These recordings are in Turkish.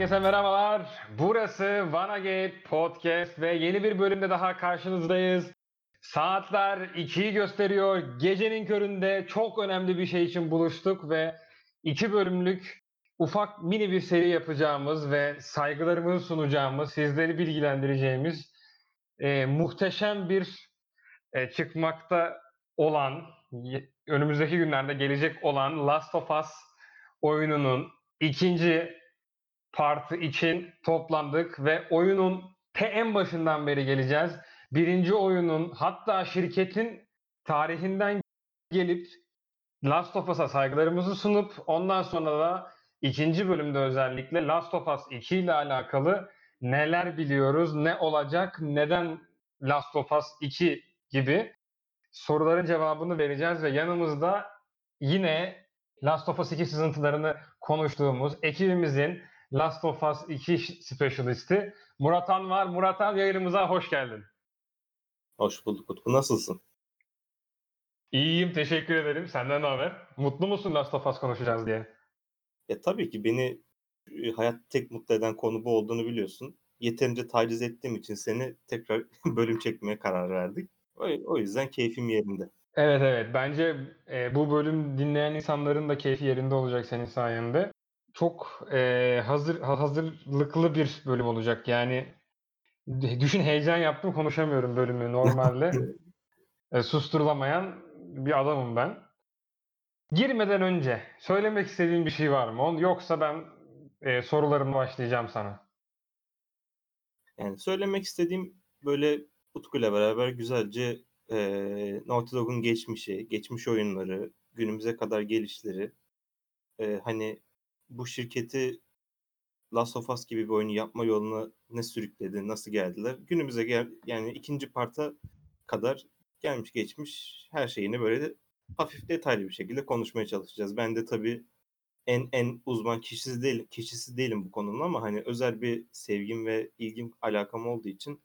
Herkese merhabalar. Burası Vanagate Podcast ve yeni bir bölümde daha karşınızdayız. Saatler 2'yi gösteriyor. Gecenin köründe çok önemli bir şey için buluştuk ve iki bölümlük ufak mini bir seri yapacağımız ve saygılarımızı sunacağımız, sizleri bilgilendireceğimiz e, muhteşem bir e, çıkmakta olan, önümüzdeki günlerde gelecek olan Last of Us oyununun ikinci partı için toplandık ve oyunun te en başından beri geleceğiz. Birinci oyunun hatta şirketin tarihinden gelip Last of Us'a saygılarımızı sunup ondan sonra da ikinci bölümde özellikle Last of Us 2 ile alakalı neler biliyoruz, ne olacak, neden Last of Us 2 gibi soruların cevabını vereceğiz ve yanımızda yine Last of Us 2 sızıntılarını konuştuğumuz ekibimizin Last of Us 2 specialisti Muratan var. Muratan yayınımıza hoş geldin. Hoş bulduk Utku. Nasılsın? İyiyim, teşekkür ederim. Senden ne haber? Mutlu musun Last of Us konuşacağız diye? Ya tabii ki beni e, hayat tek mutlu eden konu bu olduğunu biliyorsun. Yeterince taciz ettiğim için seni tekrar bölüm çekmeye karar verdik. O yüzden keyfim yerinde. Evet evet. Bence e, bu bölüm dinleyen insanların da keyfi yerinde olacak senin sayende. Çok e, hazır ha- hazırlıklı bir bölüm olacak. Yani düşün heyecan yaptım konuşamıyorum bölümü normalde. e, susturulamayan bir adamım ben. Girmeden önce söylemek istediğin bir şey var mı? Yoksa ben e, sorularımla başlayacağım sana. Yani söylemek istediğim böyle Utku'yla beraber güzelce e, Naughty Dog'un geçmişi, geçmiş oyunları, günümüze kadar gelişleri, e, hani bu şirketi Last of Us gibi bir oyunu yapma yoluna ne sürükledi, nasıl geldiler? Günümüze gel yani ikinci parta kadar gelmiş geçmiş her şeyini böyle de hafif detaylı bir şekilde konuşmaya çalışacağız. Ben de tabii en en uzman kişisi değil kişisi değilim bu konunun ama hani özel bir sevgim ve ilgim alakam olduğu için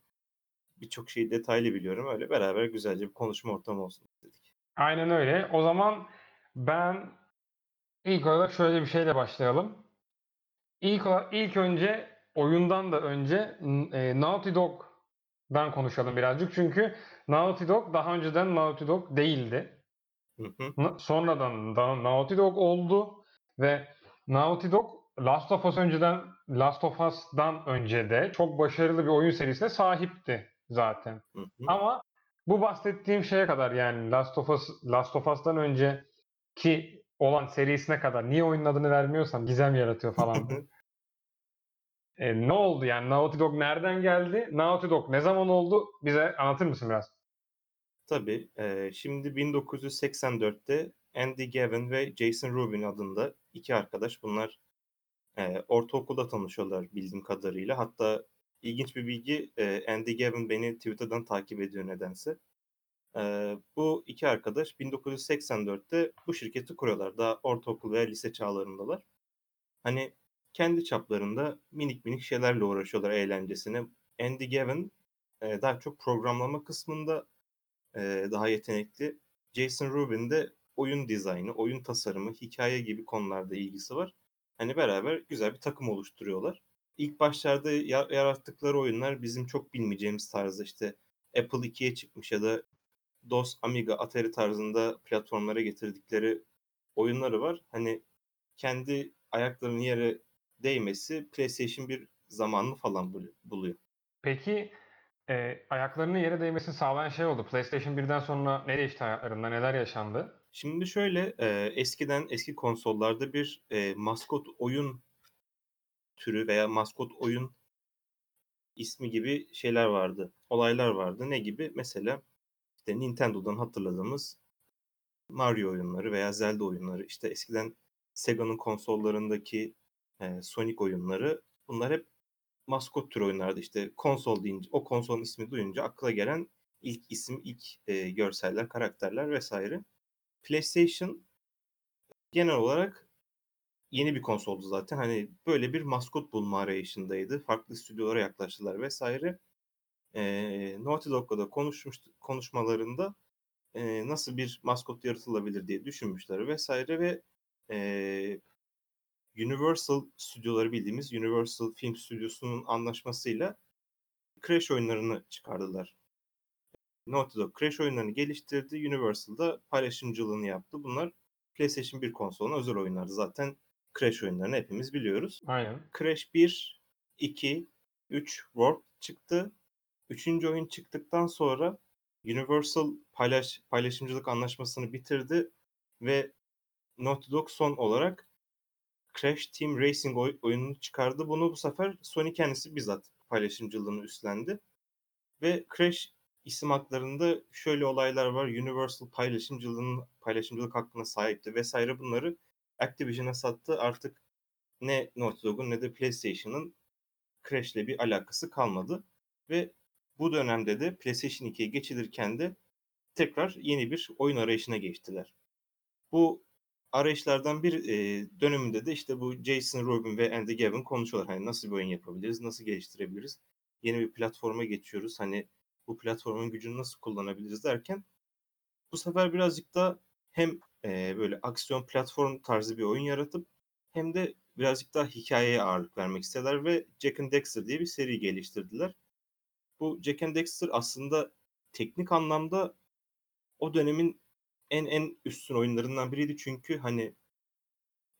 birçok şeyi detaylı biliyorum. Öyle beraber güzelce bir konuşma ortamı olsun dedik. Aynen öyle. O zaman ben ilk olarak şöyle bir şeyle başlayalım. İlk, ola- ilk önce oyundan da önce e, Naughty Dog'dan konuşalım birazcık. Çünkü Naughty Dog daha önceden Naughty Dog değildi. Hı hı. Na- Sonradan da Naughty Dog oldu ve Naughty Dog Last of Us önceden Last of Us'dan önce de çok başarılı bir oyun serisine sahipti zaten. Hı hı. Ama bu bahsettiğim şeye kadar yani Last of Us Last of Us'tan önceki olan serisine kadar niye oyunun adını vermiyorsam gizem yaratıyor falan. E, ne oldu yani Naughty Dog nereden geldi? Naughty Dog ne zaman oldu? Bize anlatır mısın biraz? Tabii. eee, şimdi 1984'te Andy Gavin ve Jason Rubin adında iki arkadaş. Bunlar eee, ortaokulda tanışıyorlar bildiğim kadarıyla. Hatta ilginç bir bilgi eee, Andy Gavin beni Twitter'dan takip ediyor nedense. Eee, bu iki arkadaş 1984'te bu şirketi kuruyorlar. Daha ortaokul veya lise çağlarındalar. Hani kendi çaplarında minik minik şeylerle uğraşıyorlar eğlencesine. Andy Gavin eee, daha çok programlama kısmında eee, daha yetenekli. Jason Rubin de oyun dizaynı, oyun tasarımı, hikaye gibi konularda ilgisi var. Hani beraber güzel bir takım oluşturuyorlar. İlk başlarda ya- yarattıkları oyunlar bizim çok bilmeyeceğimiz tarzda işte Apple 2'ye çıkmış ya da DOS, Amiga, Atari tarzında platformlara getirdikleri oyunları var. Hani kendi ayaklarının yere değmesi PlayStation 1 zamanını falan bul- buluyor. Peki e, ayaklarının yere değmesini sağlayan şey oldu. PlayStation 1'den sonra ne değişti hayatlarında? Neler yaşandı? Şimdi şöyle e, eskiden eski konsollarda bir e, maskot oyun türü veya maskot oyun ismi gibi şeyler vardı. Olaylar vardı. Ne gibi? Mesela işte Nintendo'dan hatırladığımız Mario oyunları veya Zelda oyunları. İşte eskiden Sega'nın konsollarındaki e, Sonic oyunları. Bunlar hep maskot türü oyunlardı. İşte konsol deyince, o konsolun ismi duyunca akla gelen ilk isim, ilk e, görseller, karakterler vesaire. PlayStation genel olarak yeni bir konsoldu zaten. Hani böyle bir maskot bulma arayışındaydı. Farklı stüdyolara yaklaştılar vesaire. Ee, Naughty Dog'la da konuşmuş, konuşmalarında e, nasıl bir maskot yaratılabilir diye düşünmüşler vesaire ve e, Universal stüdyoları bildiğimiz Universal Film Stüdyosu'nun anlaşmasıyla Crash oyunlarını çıkardılar. Naughty Dog Crash oyunlarını geliştirdi. Universal'da paylaşımcılığını yaptı. Bunlar PlayStation 1 konsoluna özel oyunlardı. Zaten Crash oyunlarını hepimiz biliyoruz. Aynen. Crash 1, 2, 3 World çıktı. Üçüncü oyun çıktıktan sonra Universal paylaş, paylaşımcılık anlaşmasını bitirdi ve Naughty Dog son olarak Crash Team Racing oy- oyununu çıkardı. Bunu bu sefer Sony kendisi bizzat paylaşımcılığını üstlendi. Ve Crash isim haklarında şöyle olaylar var. Universal paylaşımcılığının paylaşımcılık hakkına sahipti vesaire bunları Activision'a sattı. Artık ne Naughty Dog'un ne de PlayStation'ın Crash'le bir alakası kalmadı. Ve bu dönemde de PlayStation 2'ye geçilirken de tekrar yeni bir oyun arayışına geçtiler. Bu arayışlardan bir e, döneminde de işte bu Jason Rubin ve Andy Gavin konuşuyorlar. Hani nasıl bir oyun yapabiliriz, nasıl geliştirebiliriz, yeni bir platforma geçiyoruz. Hani bu platformun gücünü nasıl kullanabiliriz derken bu sefer birazcık da hem e, böyle aksiyon platform tarzı bir oyun yaratıp hem de birazcık daha hikayeye ağırlık vermek istediler ve Jack and Dexter diye bir seri geliştirdiler. Bu Jack and Dexter aslında teknik anlamda o dönemin en en üstün oyunlarından biriydi çünkü hani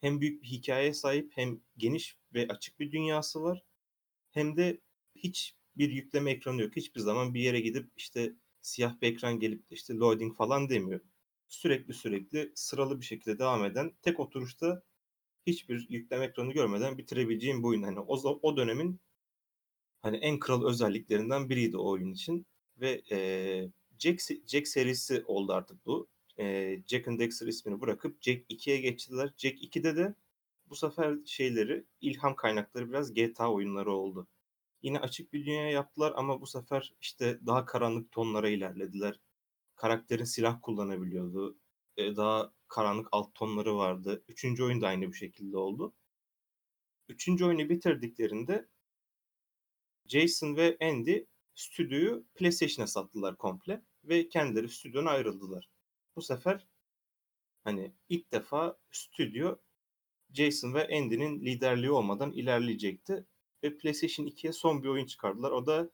hem büyük bir hikayeye sahip hem geniş ve açık bir dünyası var hem de hiç bir yükleme ekranı yok. Hiçbir zaman bir yere gidip işte siyah bir ekran gelip işte loading falan demiyor. Sürekli sürekli sıralı bir şekilde devam eden tek oturuşta hiçbir yükleme ekranı görmeden bitirebileceğim bir oyun. Hani o, o dönemin hani en kral özelliklerinden biriydi o oyun için ve e, Jack, Jack serisi oldu artık bu. E, Jack and Dexter ismini bırakıp Jack 2'ye geçtiler. Jack 2'de de bu sefer şeyleri ilham kaynakları biraz GTA oyunları oldu. Yine açık bir dünya yaptılar ama bu sefer işte daha karanlık tonlara ilerlediler. Karakterin silah kullanabiliyordu. E, daha karanlık alt tonları vardı. Üçüncü oyun da aynı bu şekilde oldu. Üçüncü oyunu bitirdiklerinde Jason ve Andy stüdyoyu PlayStation'a sattılar komple ve kendileri stüdyodan ayrıldılar. Bu sefer hani ilk defa stüdyo Jason ve Andy'nin liderliği olmadan ilerleyecekti ve PlayStation 2'ye son bir oyun çıkardılar. O da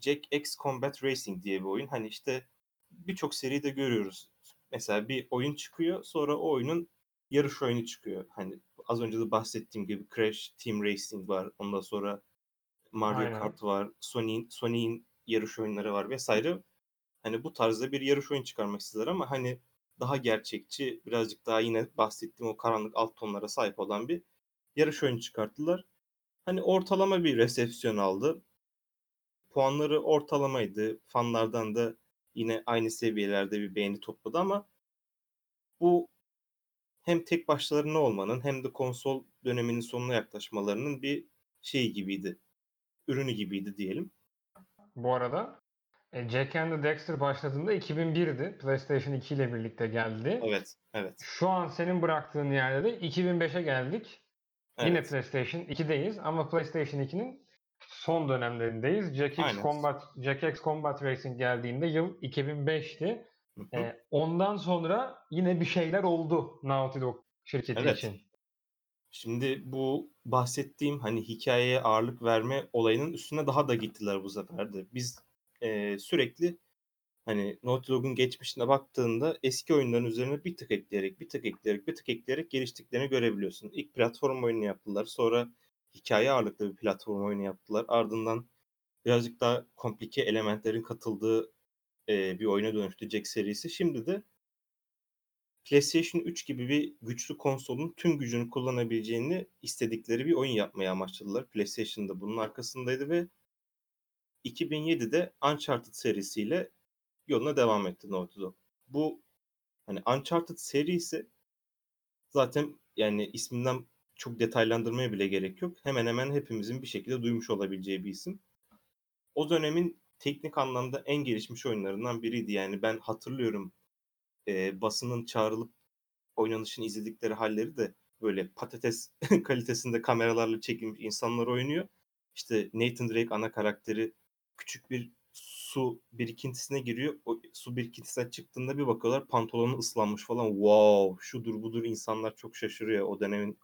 Jack X Combat Racing diye bir oyun. Hani işte birçok seride görüyoruz. Mesela bir oyun çıkıyor sonra o oyunun yarış oyunu çıkıyor. Hani az önce de bahsettiğim gibi Crash Team Racing var. Ondan sonra Mario Aynen. Kart var. Sony'in Sony'in yarış oyunları var vesaire. Hani bu tarzda bir yarış oyun çıkarmak istediler ama hani daha gerçekçi, birazcık daha yine bahsettiğim o karanlık alt tonlara sahip olan bir yarış oyunu çıkarttılar. Hani ortalama bir resepsiyon aldı. Puanları ortalamaydı. Fanlardan da yine aynı seviyelerde bir beğeni topladı ama bu hem tek başlarına olmanın hem de konsol döneminin sonuna yaklaşmalarının bir şey gibiydi. Ürünü gibiydi diyelim. Bu arada e, Jack and the Dexter başladığında 2001'di. PlayStation 2 ile birlikte geldi. Evet, evet. Şu an senin bıraktığın yerde de 2005'e geldik. Yine evet. PlayStation 2'deyiz ama PlayStation 2'nin son dönemlerindeyiz. Jack X. Combat Jack X Combat Racing geldiğinde yıl 2005'ti. Hı hı. E, ondan sonra yine bir şeyler oldu Naughty Dog şirketi Evet. için. Şimdi bu bahsettiğim hani hikayeye ağırlık verme olayının üstüne daha da gittiler bu sefer de. Biz e, sürekli hani Naughty Dog'un geçmişine baktığında eski oyunların üzerine bir tık ekleyerek, bir tık ekleyerek, bir tık ekleyerek geliştiklerini görebiliyorsun. İlk platform oyunu yaptılar. Sonra hikaye ağırlıklı bir platform oyunu yaptılar. Ardından birazcık daha komplike elementlerin katıldığı e, bir oyuna dönüştü Jack serisi. Şimdi de PlayStation 3 gibi bir güçlü konsolun tüm gücünü kullanabileceğini istedikleri bir oyun yapmaya amaçladılar. PlayStation da bunun arkasındaydı ve 2007'de Uncharted serisiyle yoluna devam etti Naughty Dog. Bu hani Uncharted serisi zaten yani isminden çok detaylandırmaya bile gerek yok. Hemen hemen hepimizin bir şekilde duymuş olabileceği bir isim. O dönemin teknik anlamda en gelişmiş oyunlarından biriydi. Yani ben hatırlıyorum e, basının çağrılıp oynanışını izledikleri halleri de böyle patates kalitesinde kameralarla çekilmiş insanlar oynuyor. İşte Nathan Drake ana karakteri küçük bir su birikintisine giriyor. O su birikintisinden çıktığında bir bakıyorlar pantolonu ıslanmış falan. Wow şudur budur insanlar çok şaşırıyor. O dönemin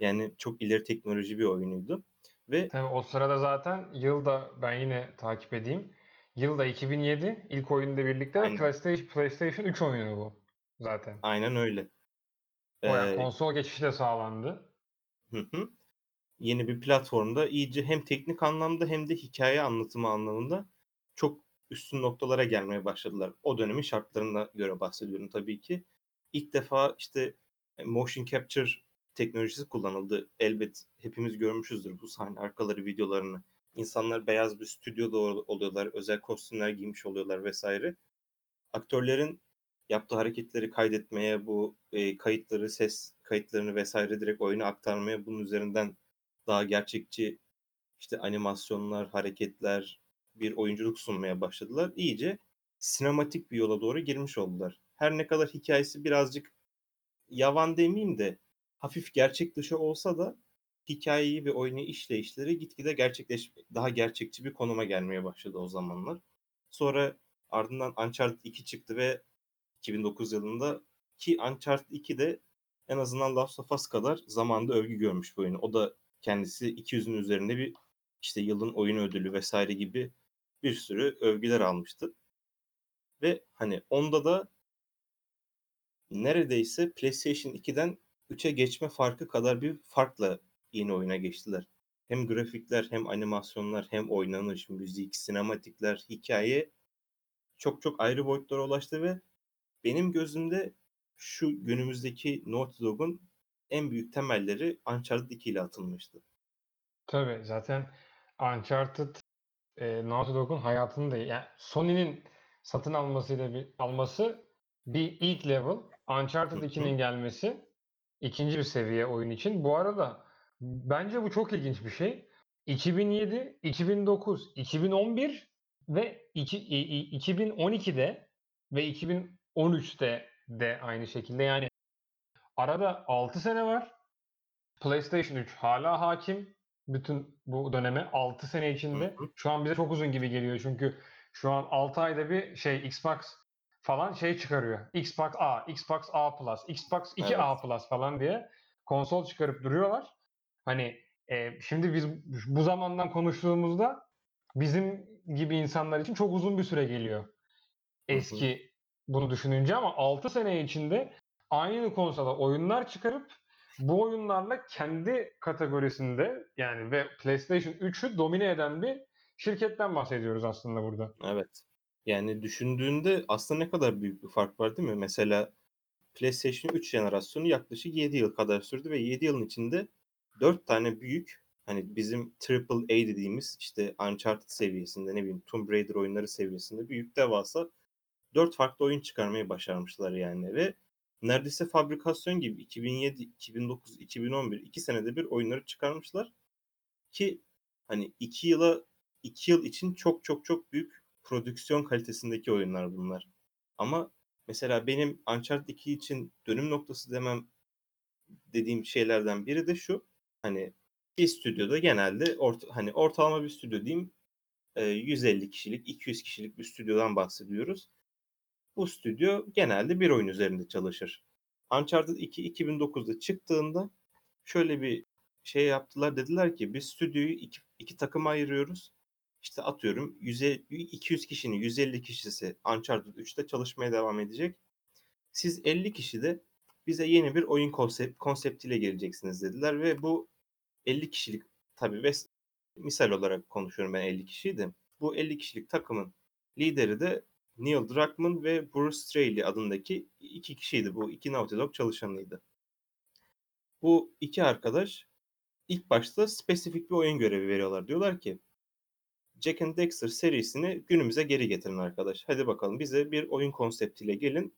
Yani çok ileri teknoloji bir oyunuydu. Ve Tabii o sırada zaten yılda ben yine takip edeyim. Yılda 2007 ilk oyunla birlikte Aynen. PlayStation, PlayStation 3 oyunu bu zaten. aynen öyle. Ee, konsol geçişi de sağlandı. Hı hı. Yeni bir platformda iyice hem teknik anlamda hem de hikaye anlatımı anlamında çok üstün noktalara gelmeye başladılar. O dönemin şartlarına göre bahsediyorum tabii ki. İlk defa işte motion capture teknolojisi kullanıldı. Elbet hepimiz görmüşüzdür bu sahne arkaları videolarını. İnsanlar beyaz bir stüdyoda ol- oluyorlar, özel kostümler giymiş oluyorlar vesaire. Aktörlerin yaptığı hareketleri kaydetmeye, bu e, kayıtları, ses kayıtlarını vesaire direkt oyuna aktarmaya, bunun üzerinden daha gerçekçi işte animasyonlar, hareketler, bir oyunculuk sunmaya başladılar. İyice sinematik bir yola doğru girmiş oldular. Her ne kadar hikayesi birazcık yavan demeyeyim de hafif gerçek dışı olsa da hikayeyi ve oyunu işleyişleri gitgide gerçekleş daha gerçekçi bir konuma gelmeye başladı o zamanlar. Sonra ardından Uncharted 2 çıktı ve 2009 yılında ki Uncharted 2 de en azından Last of Us kadar zamanda övgü görmüş bu oyun. O da kendisi 200'ün üzerinde bir işte yılın oyun ödülü vesaire gibi bir sürü övgüler almıştı. Ve hani onda da neredeyse PlayStation 2'den 3'e geçme farkı kadar bir farkla yeni oyuna geçtiler. Hem grafikler hem animasyonlar hem oynanış, müzik, sinematikler, hikaye çok çok ayrı boyutlara ulaştı ve benim gözümde şu günümüzdeki Naughty Dog'un en büyük temelleri Uncharted 2 ile atılmıştı. Tabii zaten Uncharted e, Naughty Dog'un hayatını da yani Sony'nin satın almasıyla bir alması bir ilk level. Uncharted Hı hı. 2'nin gelmesi ikinci bir seviye oyun için. Bu arada bence bu çok ilginç bir şey. 2007, 2009, 2011 ve iki, i- i- 2012'de ve 2013'te de aynı şekilde yani arada 6 sene var. PlayStation 3 hala hakim bütün bu döneme 6 sene içinde. Hı hı. Şu an bize çok uzun gibi geliyor çünkü şu an 6 ayda bir şey Xbox falan şey çıkarıyor. Xbox A, Xbox A Plus, Xbox 2A Plus falan diye konsol çıkarıp duruyorlar. Hani e, şimdi biz bu zamandan konuştuğumuzda bizim gibi insanlar için çok uzun bir süre geliyor. Eski bunu düşününce ama 6 sene içinde aynı konsola oyunlar çıkarıp bu oyunlarla kendi kategorisinde yani ve PlayStation 3'ü domine eden bir şirketten bahsediyoruz aslında burada. Evet. Yani düşündüğünde aslında ne kadar büyük bir fark var değil mi? Mesela PlayStation 3 jenerasyonu yaklaşık 7 yıl kadar sürdü ve 7 yılın içinde 4 tane büyük hani bizim AAA dediğimiz işte Uncharted seviyesinde ne bileyim Tomb Raider oyunları seviyesinde büyük devasa 4 farklı oyun çıkarmayı başarmışlar yani ve neredeyse fabrikasyon gibi 2007, 2009, 2011 2 senede bir oyunları çıkarmışlar ki hani 2 yıla 2 yıl için çok çok çok büyük prodüksiyon kalitesindeki oyunlar bunlar. Ama mesela benim Uncharted 2 için dönüm noktası demem dediğim şeylerden biri de şu. Hani bir stüdyoda genelde orta, hani ortalama bir stüdyo diyeyim e, 150 kişilik, 200 kişilik bir stüdyodan bahsediyoruz. Bu stüdyo genelde bir oyun üzerinde çalışır. Uncharted 2 2009'da çıktığında şöyle bir şey yaptılar. Dediler ki biz stüdyoyu iki, iki takıma ayırıyoruz. İşte atıyorum 100, 200 kişinin 150 kişisi Uncharted 3'te çalışmaya devam edecek. Siz 50 kişi de bize yeni bir oyun konsept, konseptiyle geleceksiniz dediler ve bu 50 kişilik tabii ve misal olarak konuşuyorum ben 50 kişiyi de bu 50 kişilik takımın lideri de Neil Druckmann ve Bruce Straley adındaki iki kişiydi. Bu iki Naughty Dog çalışanıydı. Bu iki arkadaş ilk başta spesifik bir oyun görevi veriyorlar. Diyorlar ki Jack and Dexter serisini günümüze geri getirin arkadaş. Hadi bakalım bize bir oyun konseptiyle gelin.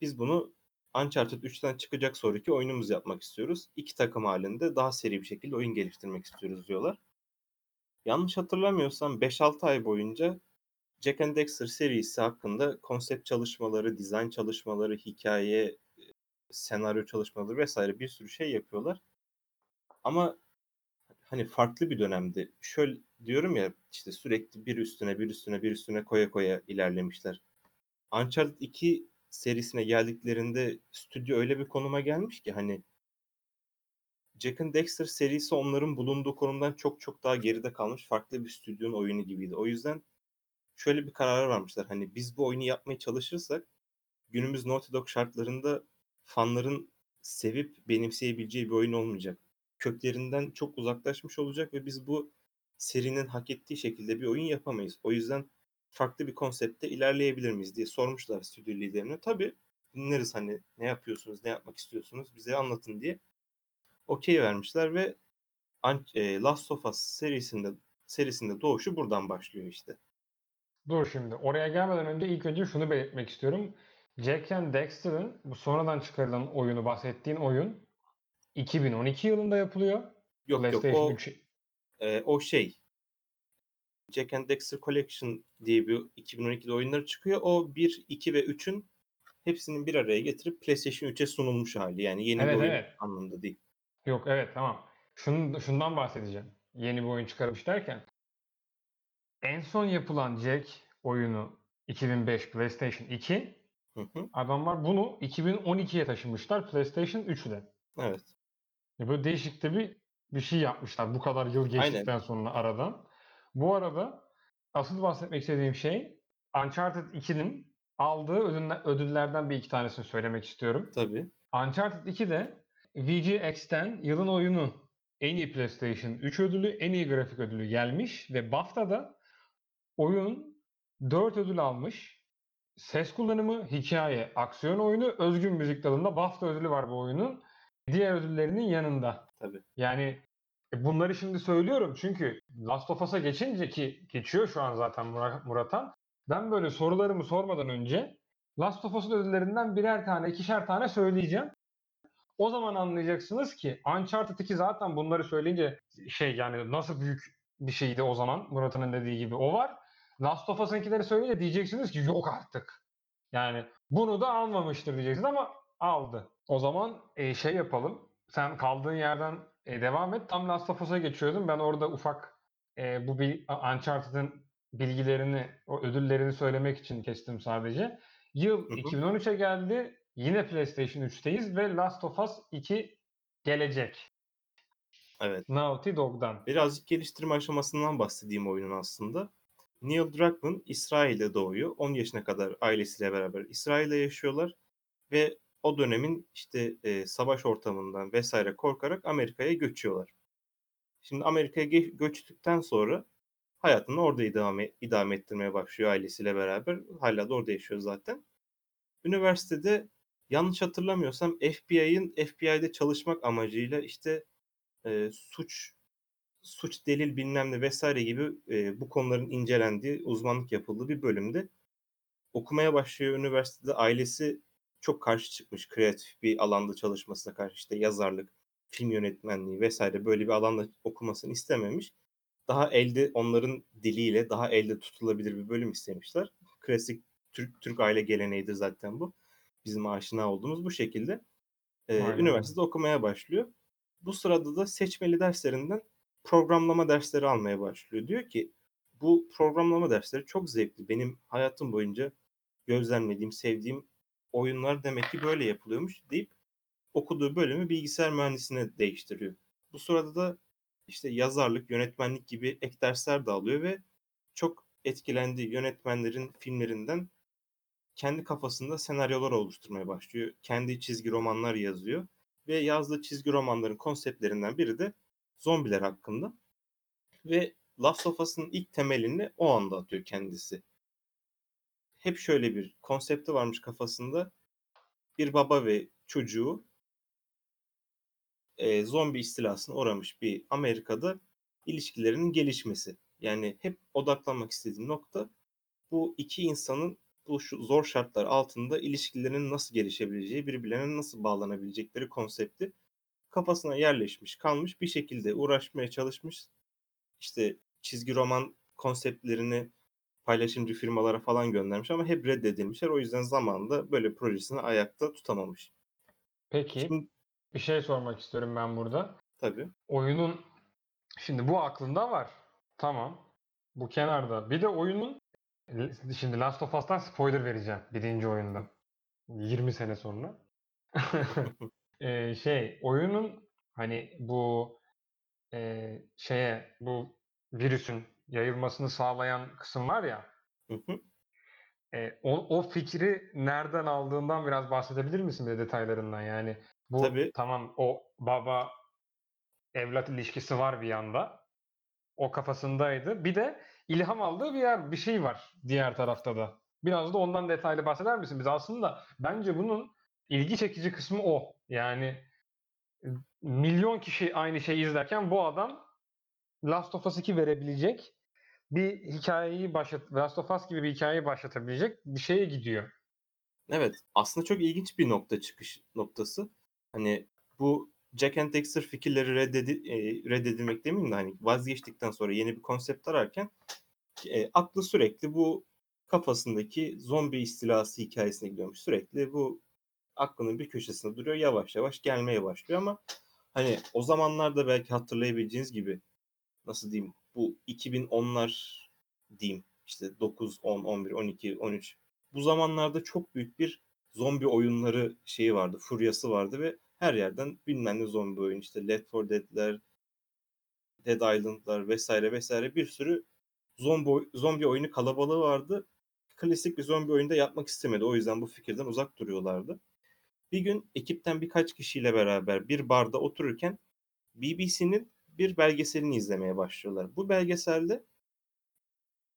Biz bunu Uncharted 3'ten çıkacak sonraki oyunumuz yapmak istiyoruz. İki takım halinde daha seri bir şekilde oyun geliştirmek istiyoruz diyorlar. Yanlış hatırlamıyorsam 5-6 ay boyunca Jack and Dexter serisi hakkında konsept çalışmaları, dizayn çalışmaları, hikaye, senaryo çalışmaları vesaire bir sürü şey yapıyorlar. Ama hani farklı bir dönemdi. Şöyle diyorum ya işte sürekli bir üstüne bir üstüne bir üstüne koya koya ilerlemişler. Uncharted 2 serisine geldiklerinde stüdyo öyle bir konuma gelmiş ki hani Jack and Dexter serisi onların bulunduğu konumdan çok çok daha geride kalmış farklı bir stüdyonun oyunu gibiydi. O yüzden şöyle bir karar vermişler. Hani biz bu oyunu yapmaya çalışırsak günümüz Naughty Dog şartlarında fanların sevip benimseyebileceği bir oyun olmayacak. Köklerinden çok uzaklaşmış olacak ve biz bu serinin hak ettiği şekilde bir oyun yapamayız. O yüzden farklı bir konsepte ilerleyebilir miyiz diye sormuşlar stüdyo liderine. Tabii dinleriz hani ne yapıyorsunuz, ne yapmak istiyorsunuz bize anlatın diye. Okey vermişler ve e, Last of Us serisinde serisinde doğuşu buradan başlıyor işte. Dur şimdi. Oraya gelmeden önce ilk önce şunu belirtmek istiyorum. Jack and Dexter'ın bu sonradan çıkarılan oyunu bahsettiğin oyun 2012 yılında yapılıyor. Yok yok o 3 e, o şey Jack and Dexter Collection diye bir 2012'de oyunları çıkıyor. O 1, 2 ve 3'ün hepsinin bir araya getirip PlayStation 3'e sunulmuş hali. Yani yeni Evet, bir oyun evet. anlamında değil. Yok evet tamam. Şunun, şundan bahsedeceğim. Yeni bir oyun çıkarmış derken. En son yapılan Jack oyunu 2005 PlayStation 2. Hı hı. Adamlar bunu 2012'ye taşımışlar PlayStation 3'de. Evet. Ya Böyle değişik de bir bir şey yapmışlar bu kadar yıl geçtikten sonra aradan. Bu arada asıl bahsetmek istediğim şey Uncharted 2'nin aldığı ödüller- ödüllerden bir iki tanesini söylemek istiyorum. Tabii. Uncharted 2'de VGX'ten yılın oyunu en iyi PlayStation 3 ödülü, en iyi grafik ödülü gelmiş ve BAFTA'da oyun 4 ödül almış. Ses kullanımı, hikaye, aksiyon oyunu, özgün müzik dalında BAFTA ödülü var bu oyunun. Diğer ödüllerinin yanında. Tabii. Yani bunları şimdi söylüyorum çünkü Last of Us'a geçince ki geçiyor şu an zaten Murat- Murat'an. Ben böyle sorularımı sormadan önce Last of Us'un ödüllerinden birer tane, ikişer tane söyleyeceğim. O zaman anlayacaksınız ki Uncharted 2 zaten bunları söyleyince şey yani nasıl büyük bir şeydi o zaman Murat'ın dediği gibi o var. Last of Us'ınkileri söyleyince diyeceksiniz ki yok artık. Yani bunu da almamıştır diyeceksiniz ama aldı. O zaman e, şey yapalım. Sen kaldığın yerden e, devam et. Tam Last of Us'a geçiyordum. Ben orada ufak e, bu bir Uncharted'ın bilgilerini, o ödüllerini söylemek için kestim sadece. Yıl Hı hı. 2013'e geldi. Yine PlayStation 3'teyiz ve Last of Us 2 gelecek. Evet. Naughty Dog'dan. Birazcık geliştirme aşamasından bahsedeyim oyunun aslında. Neil Druckmann İsrail'de doğuyor. 10 yaşına kadar ailesiyle beraber İsrail'de yaşıyorlar ve o dönemin işte e, savaş ortamından vesaire korkarak Amerika'ya göçüyorlar. Şimdi Amerika'ya ge- göçtükten sonra hayatını orada idame, idame ettirmeye başlıyor ailesiyle beraber. Hala da orada yaşıyor zaten. Üniversitede yanlış hatırlamıyorsam FBI'ın FBI'de çalışmak amacıyla işte e, suç suç delil bilmem ne vesaire gibi e, bu konuların incelendiği, uzmanlık yapıldığı bir bölümde okumaya başlıyor üniversitede. Ailesi çok karşı çıkmış kreatif bir alanda çalışmasına karşı işte yazarlık, film yönetmenliği vesaire böyle bir alanda okumasını istememiş. Daha elde onların diliyle daha elde tutulabilir bir bölüm istemişler. Klasik Türk Türk aile geleneğidir zaten bu. Bizim aşina olduğumuz bu şekilde. E, Aynen. üniversitede okumaya başlıyor. Bu sırada da seçmeli derslerinden programlama dersleri almaya başlıyor. Diyor ki bu programlama dersleri çok zevkli. Benim hayatım boyunca gözlemlediğim, sevdiğim oyunlar demek ki böyle yapılıyormuş deyip okuduğu bölümü bilgisayar mühendisliğine değiştiriyor. Bu sırada da işte yazarlık, yönetmenlik gibi ek dersler de alıyor ve çok etkilendiği yönetmenlerin filmlerinden kendi kafasında senaryolar oluşturmaya başlıyor. Kendi çizgi romanlar yazıyor ve yazdığı çizgi romanların konseptlerinden biri de zombiler hakkında. Ve Last of Us'ın ilk temelini o anda atıyor kendisi. Hep şöyle bir konsepti varmış kafasında. Bir baba ve çocuğu e, zombi istilasına uğramış bir Amerika'da ilişkilerinin gelişmesi. Yani hep odaklanmak istediğim nokta bu iki insanın bu şu zor şartlar altında ilişkilerinin nasıl gelişebileceği, birbirlerine nasıl bağlanabilecekleri konsepti kafasına yerleşmiş, kalmış bir şekilde uğraşmaya çalışmış. İşte çizgi roman konseptlerini paylaşımcı firmalara falan göndermiş ama hep reddedilmişler. O yüzden zamanında böyle projesini ayakta tutamamış. Peki Şimdi bir şey sormak istiyorum ben burada. tabii. Oyunun şimdi bu aklında var. Tamam. Bu kenarda. Bir de oyunun şimdi Last of Us'tan spoiler vereceğim birinci oyundan. 20 sene sonra. Ee, şey oyunun Hani bu eee, şeye bu virüsün yayılmasını sağlayan kısım var ya. Hı hı. Eee, o, o fikri nereden aldığından biraz bahsedebilir misin bir de detaylarından? Yani bu Tabii. tamam o baba evlat ilişkisi var bir yanda. O kafasındaydı. Bir de ilham aldığı bir yer, bir şey var diğer tarafta da. Biraz da ondan detaylı bahseder misin bize? Aslında bence bunun ilgi çekici kısmı o. Yani milyon kişi aynı şeyi izlerken bu adam Last of Us 2 verebilecek bir hikayeyi başlat, Last of Us gibi bir hikayeyi başlatabilecek bir şeye gidiyor. Evet. Aslında çok ilginç bir nokta çıkış noktası. Hani bu Jack and Dexter fikirleri reddedi, e, reddedilmek demeyeyim de hani vazgeçtikten sonra yeni bir konsept ararken e, aklı sürekli bu kafasındaki zombi istilası hikayesine gidiyormuş. Sürekli bu aklının bir köşesinde duruyor. Yavaş yavaş gelmeye başlıyor ama hani o zamanlarda belki hatırlayabileceğiniz gibi nasıl diyeyim bu 2010'lar diyeyim işte 9, 10, 11, 12, 13 bu zamanlarda çok büyük bir zombi oyunları şeyi vardı, furyası vardı ve her yerden bilmem ne zombi oyun işte Left 4 Dead'ler, Dead Island'lar vesaire vesaire bir sürü zombi, zombi oyunu kalabalığı vardı. Klasik bir zombi oyunda yapmak istemedi. O yüzden bu fikirden uzak duruyorlardı. Bir gün ekipten birkaç kişiyle beraber bir barda otururken BBC'nin bir belgeselini izlemeye başlıyorlar. Bu belgeselde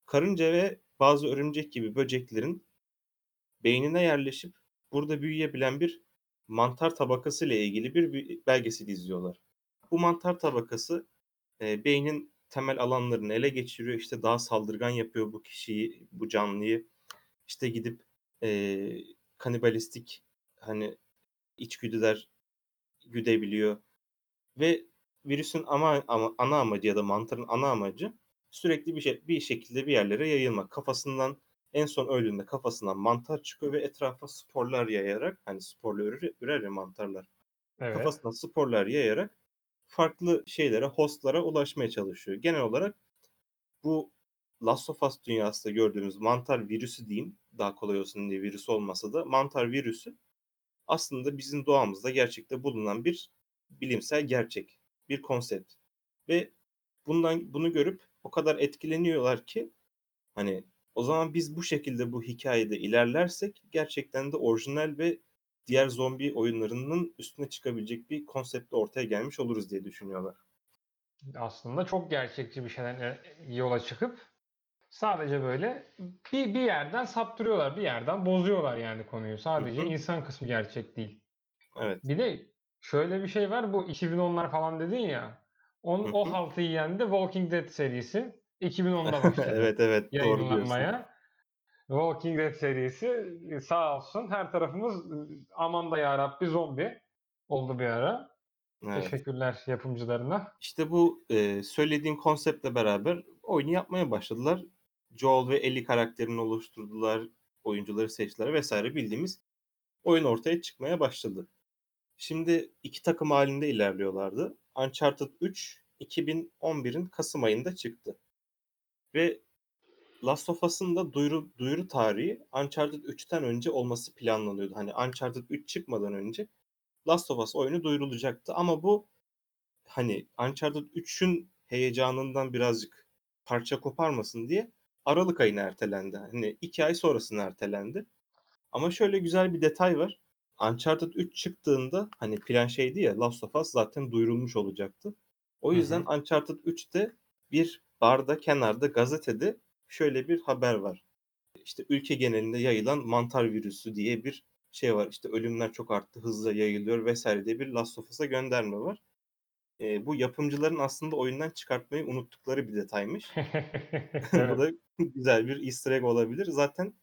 karınca ve bazı örümcek gibi böceklerin beynine yerleşip burada büyüyebilen bir mantar tabakası ile ilgili bir belgesel izliyorlar. Bu mantar tabakası e, beynin temel alanlarını ele geçiriyor. İşte daha saldırgan yapıyor bu kişiyi, bu canlıyı. İşte gidip e, kanibalistik hani içgüdüler güdebiliyor. Ve virüsün ama, ama ana amacı ya da mantarın ana amacı sürekli bir şey bir şekilde bir yerlere yayılmak. Kafasından en son öldüğünde kafasından mantar çıkıyor ve etrafa sporlar yayarak hani sporla ürer, ürer ya mantarlar. Evet. Kafasından sporlar yayarak farklı şeylere, hostlara ulaşmaya çalışıyor. Genel olarak bu Last of Us dünyasında gördüğümüz mantar virüsü diyeyim, daha kolay olsun diye virüs olmasa da mantar virüsü aslında bizim doğamızda gerçekte bulunan bir bilimsel gerçek, bir konsept. Ve bundan bunu görüp o kadar etkileniyorlar ki hani o zaman biz bu şekilde bu hikayede ilerlersek gerçekten de orijinal ve diğer zombi oyunlarının üstüne çıkabilecek bir konseptle ortaya gelmiş oluruz diye düşünüyorlar. Aslında çok gerçekçi bir şeyden e, yola çıkıp sadece böyle bir, bir yerden saptırıyorlar, bir yerden bozuyorlar yani konuyu. Sadece Hı hı. insan kısmı gerçek değil. Evet. Bir de şöyle bir şey var bu 2010'lar falan dedin ya. On, o haltı yiyen de Walking Dead serisi 2010'da başladı evet evet doğru diyorsun. Walking Dead serisi e, sağ olsun her tarafımız e, aman da yarabbi zombi oldu bir ara. Evet. Teşekkürler yapımcılarına. İşte bu e, söylediğin konseptle beraber oyunu yapmaya başladılar. Joel ve Ellie karakterini oluşturdular, oyuncuları seçtiler vesaire bildiğimiz oyun ortaya çıkmaya başladı. Şimdi iki takım halinde ilerliyorlardı. Uncharted 3 2011'in Kasım ayında çıktı. Ve Last of Us'ın da duyuru, duyuru tarihi Uncharted 3'ten önce olması planlanıyordu. Hani Uncharted 3 çıkmadan önce Last of Us oyunu duyurulacaktı ama bu hani Uncharted 3'ün heyecanından birazcık parça koparmasın diye Aralık ayına ertelendi. Hani iki ay sonrasına ertelendi. Ama şöyle güzel bir detay var. Uncharted 3 çıktığında hani plan şeydi ya Last of Us zaten duyurulmuş olacaktı. O Hı yüzden hı. Uncharted 3'te bir barda kenarda gazetede şöyle bir haber var. İşte ülke genelinde yayılan mantar virüsü diye bir şey var. İşte ölümler çok arttı, hızla yayılıyor vesaire diye bir Last of Us'a gönderme var. Ee, bu yapımcıların aslında oyundan çıkartmayı unuttukları bir detaymış. bu da güzel bir easter egg olabilir. Zaten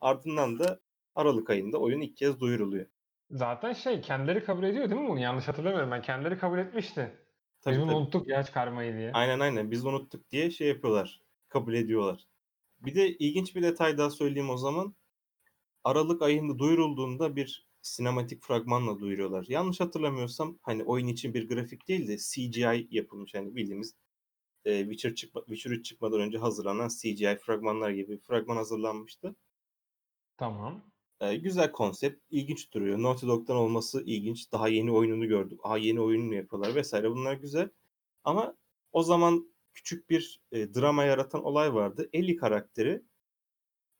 ardından da Aralık ayında oyun ilk kez duyuruluyor. Zaten şey kendileri kabul ediyor değil mi bunu? Yanlış hatırlamıyorum ben. Kendileri kabul etmişti. Biz Tabii bunu tabii. unuttuk ya çıkarmayı diye. Aynen aynen biz unuttuk diye şey yapıyorlar. Kabul ediyorlar. Bir de ilginç bir detay daha söyleyeyim o zaman. Aralık ayında duyurulduğunda bir sinematik fragmanla duyuruyorlar. Yanlış hatırlamıyorsam hani oyun için bir grafik değil de CGI yapılmış. Hani bildiğimiz e, Witcher, çıkma, Witcher 3 çıkmadan önce hazırlanan CGI fragmanlar gibi bir fragman hazırlanmıştı. Tamam. Eee, güzel konsept, ilginç duruyor. Naughty Dog'dan olması ilginç. Daha yeni oyununu gördük. A, yeni oyun mu yapıyorlar vs. Bunlar güzel. Ama o zaman küçük bir, eee, drama yaratan olay vardı. Ellie karakteri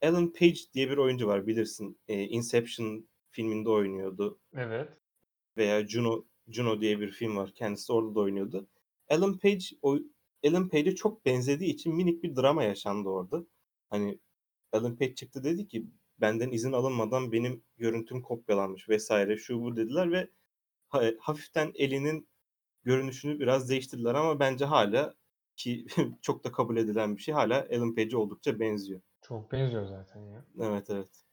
Ellen Page diye bir oyuncu var bilirsin. Eee, Inception filminde oynuyordu. Evet. Veya Juno Juno diye bir film var. Kendisi orada da oynuyordu. Ellen Page oy Ellen Page'e çok benzediği için minik bir drama yaşandı orada. Hani Ellen Page çıktı dedi ki benden izin alınmadan benim görüntüm kopyalanmış vs. şu bu dediler ve ha hafiften Ellie'nin görünüşünü biraz değiştirdiler ama bence hâlâ ki çok da kabul edilen bir şey hâlâ Ellen Page'e oldukça benziyor. Çok benziyor zaten ya. Evet, evet.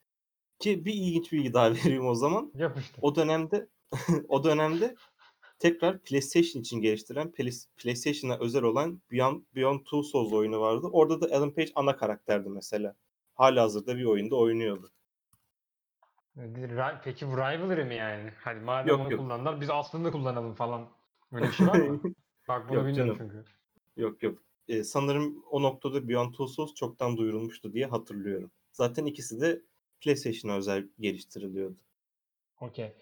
Ki bir ilginç bilgi daha vereyim o zaman. Yapıştır. O dönemde o dönemde tekrar PlayStation için geliştirilen Plis PlayStation'a özel olan Beyond Beyond Two Souls oyunu vardı. Orada da Ellen Page ana karakterdi mesela. Hâlihazırda bir oyunda oynuyordu. Peki bu Rivalry mi yani? Hadi madem Yok, onu yok. kullandılar biz aslında kullanalım falan. Öyle bir şey var mı? Bak bunu bilmiyorum çünkü. Yok, yok. Eee, sanırım o noktada Beyond Two Souls çoktan duyurulmuştu diye hatırlıyorum. Zaten ikisi de PlayStation'a özel geliştiriliyordu. Okay.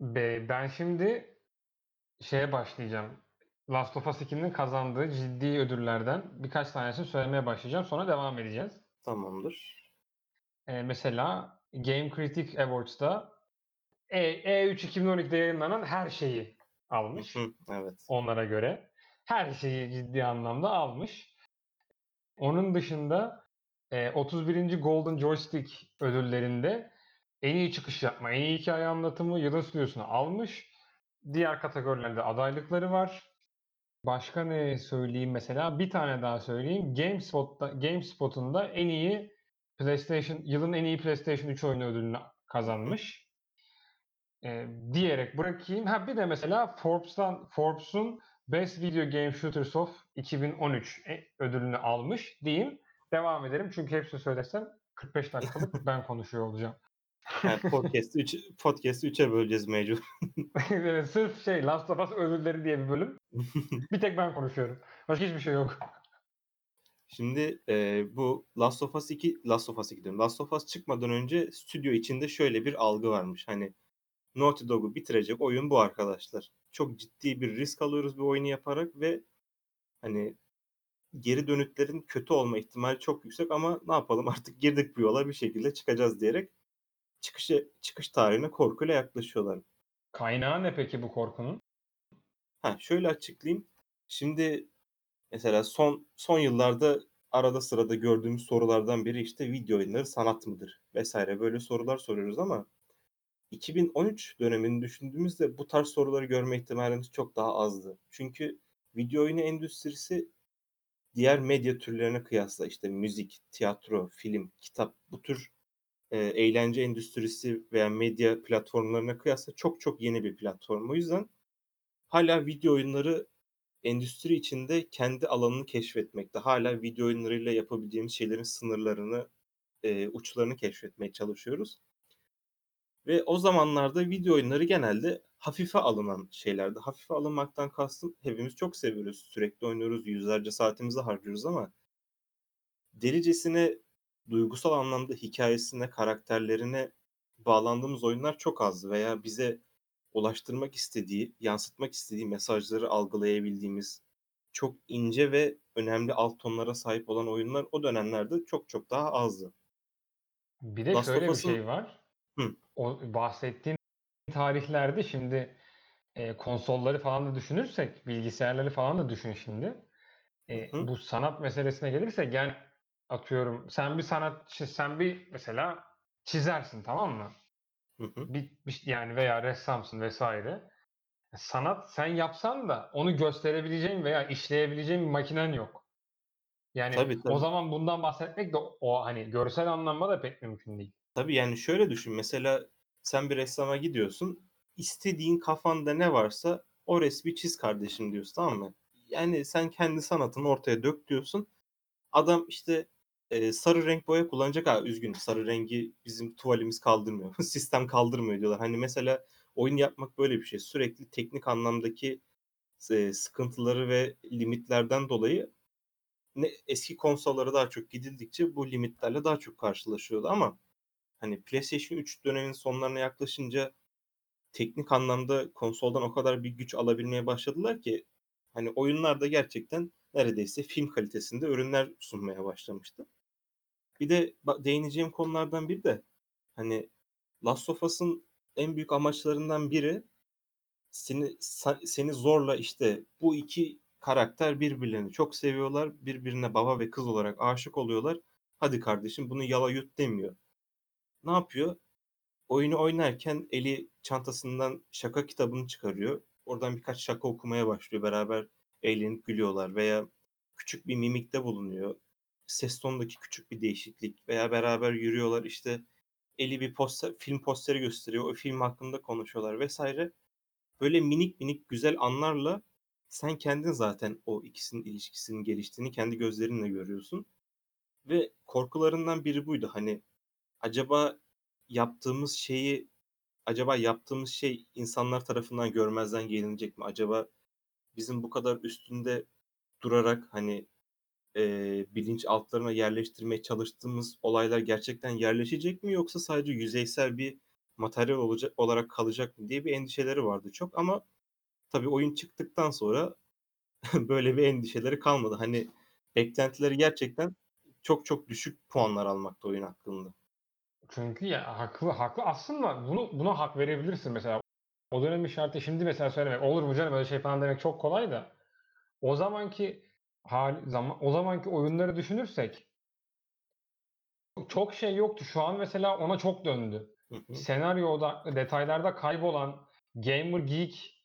Be ben şimdi şeye başlayacağım. Last of Us 2'nin kazandığı ciddi ödüllerden birkaç tanesini söylemeye başlayacağım. Sonra devam edeceğiz. Tamamdır. Eee, mesela Game Critic Awards'da E E3 2012'de yayınlanan her şeyi almış. Evet. onlara göre. Her şeyi ciddi anlamda almış. Onun dışında, eee, 31. Golden Joystick ödüllerinde en iyi çıkış yapma, en iyi hikâye anlatımı, yılın stüdyosunu almış. Diğer kategorilerde adaylıkları var. Başka ne söyleyeyim mesela? Bir tane daha söyleyeyim. GameSpot'ta GameSpot'un da en iyi PlayStation yılın en iyi PlayStation 3 oyunu ödülünü kazanmış. Eee, diyerek bırakayım. Ha bir de mesela Forbes'tan Forbes'un Best Video Game Shooters of 2013 e ödülünü almış diyeyim. Devam ederim çünkü hepsini söylesem 45 dakikalık ben konuşuyor olacağım. Yani podcast'ı üç podcast'ı 3'e böleceğiz mecbur. Evet, sırf şey Last of Us ödülleri diye bir bölüm. Bir tek ben konuşuyorum. Başka hiçbir şey yok. Şimdi, eee, bu Last of Us 2 Last of Us 2 diyorum. Last of Us çıkmadan önce stüdyo içinde şöyle bir algı varmış. Hani Naughty Dog'u bitirecek oyun bu arkadaşlar. Çok ciddi bir risk alıyoruz bu oyunu yaparak ve hani geri dönütlerin kötü olma ihtimali çok yüksek ama ne yapalım artık girdik bu yola bir şekilde çıkacağız diyerek çıkışa çıkış tarihine korkuyla yaklaşıyorlar. Kaynağı ne peki bu korkunun? Ha, şöyle açıklayayım. Şimdi mesela son son yıllarda arada sırada gördüğümüz sorulardan biri işte video oyunları sanat mıdır vs. böyle sorular soruyoruz ama 2013 dönemini düşündüğümüzde bu tarz soruları görme ihtimalimiz çok daha azdı. Çünkü video oyunu endüstrisi diğer medya türlerine kıyasla işte müzik, tiyatro, film, kitap bu tür, eee, eğlence endüstrisi veya medya platformlarına kıyasla çok çok yeni bir platform. O yüzden hâlâ video oyunları endüstri içinde kendi alanını keşfetmekte. Hâlâ video oyunlarıyla yapabileceğimiz şeylerin sınırlarını, eee, uçlarını keşfetmeye çalışıyoruz. Ve o zamanlarda video oyunları genelde hafife alınan şeylerdi. Hafife alınmaktan kastım hepimiz çok seviyoruz. Sürekli oynuyoruz, yüzlerce saatimizi harcıyoruz ama delicesine duygusal anlamda hikâyesine, karakterlerine bağlandığımız oyunlar çok azdı veya bize ulaştırmak istediği, yansıtmak istediği mesajları algılayabildiğimiz çok ince ve önemli alt tonlara sahip olan oyunlar o dönemlerde çok çok daha azdı. Bir de Last şöyle bir şey var. Hı. O bahsettiğin tarihlerde şimdi, eee, konsolları falan da düşünürsek, bilgisayarları falan da düşün şimdi. Hı. bu sanat meselesine gelirsek yani atıyorum sen bir sanatçı sen bir mesela çizersin tamam mı? Hı hı. Bir biş yani veya ressamsın vs. Sanat sen yapsan da onu gösterebileceğin veya işleyebileceğin bir makinen yok. Yani Tabii, o tabii. zaman bundan bahsetmek de o hani görsel anlamda da pek mümkün değil. Tabii, yani şöyle düşün, mesela sen bir ressama gidiyorsun, istediğin kafanda ne varsa "O resmi çiz kardeşim." diyorsun, tamam mı? Yani sen kendi sanatını ortaya dök diyorsun. Adam işte, eee, sarı renk boya kullanacak. A, üzgünüm sarı rengi bizim tuvalimiz kaldırmıyor, sistem kaldırmıyor diyorlar. Hani mesela oyun yapmak böyle bir şey. Sürekli teknik anlamdaki eee, sıkıntıları ve limitlerden dolayı ne eski konsollara daha çok gidildikçe bu limitlerle daha çok karşılaşıyordu ama hani PlayStation 3 dönemin sonlarına yaklaşınca teknik anlamda konsoldan o kadar bir güç alabilmeye başladılar ki hani oyunlarda gerçekten neredeyse film kalitesinde ürünler sunmaya başlamıştı. Bir de değineceğim konulardan biri de hani Last of Us'ın en büyük amaçlarından biri seni seni zorla işte bu iki karakter birbirlerini çok seviyorlar. Birbirine baba ve kız olarak aşık oluyorlar. Hadi kardeşim bunu yala yut demiyor. Ne yapıyor? Oyunu oynarken eli çantasından şaka kitabını çıkarıyor. Oradan birkaç şaka okumaya başlıyor. Beraber eğlenip gülüyorlar veya küçük bir mimikte bulunuyor. Ses tonundaki küçük bir değişiklik veya beraber yürüyorlar işte eli bir poster, film posteri gösteriyor. O film hakkında konuşuyorlar vesaire. Böyle minik minik güzel anlarla sen kendin zaten o ikisinin ilişkisinin geliştiğini kendi gözlerinle görüyorsun. Ve korkularından biri buydu. Hani acaba yaptığımız şeyi acaba yaptığımız şey insanlar tarafından görmezden gelinecek mi? Acaba bizim bu kadar üstünde durarak hani eee bilinç altlarına yerleştirmeye çalıştığımız olaylar gerçekten yerleşecek mi yoksa sadece yüzeysel bir materyal olacak olarak kalacak mı diye bir endişeleri vardı çok ama tabii oyun çıktıktan sonra böyle bir endişeleri kalmadı. Hani beklentileri gerçekten çok çok düşük puanlar almakta oyun hakkında. Çünkü ya haklı haklı aslında bunu buna hak verebilirsin mesela. O dönemin şartı şimdi mesela söylemek olur mu canım öyle şey falan demek çok kolay da. O zamanki hal zaman o zamanki oyunları düşünürsek çok şey yoktu. Şu an mesela ona çok döndü. Senaryo odaklı detaylarda kaybolan gamer geek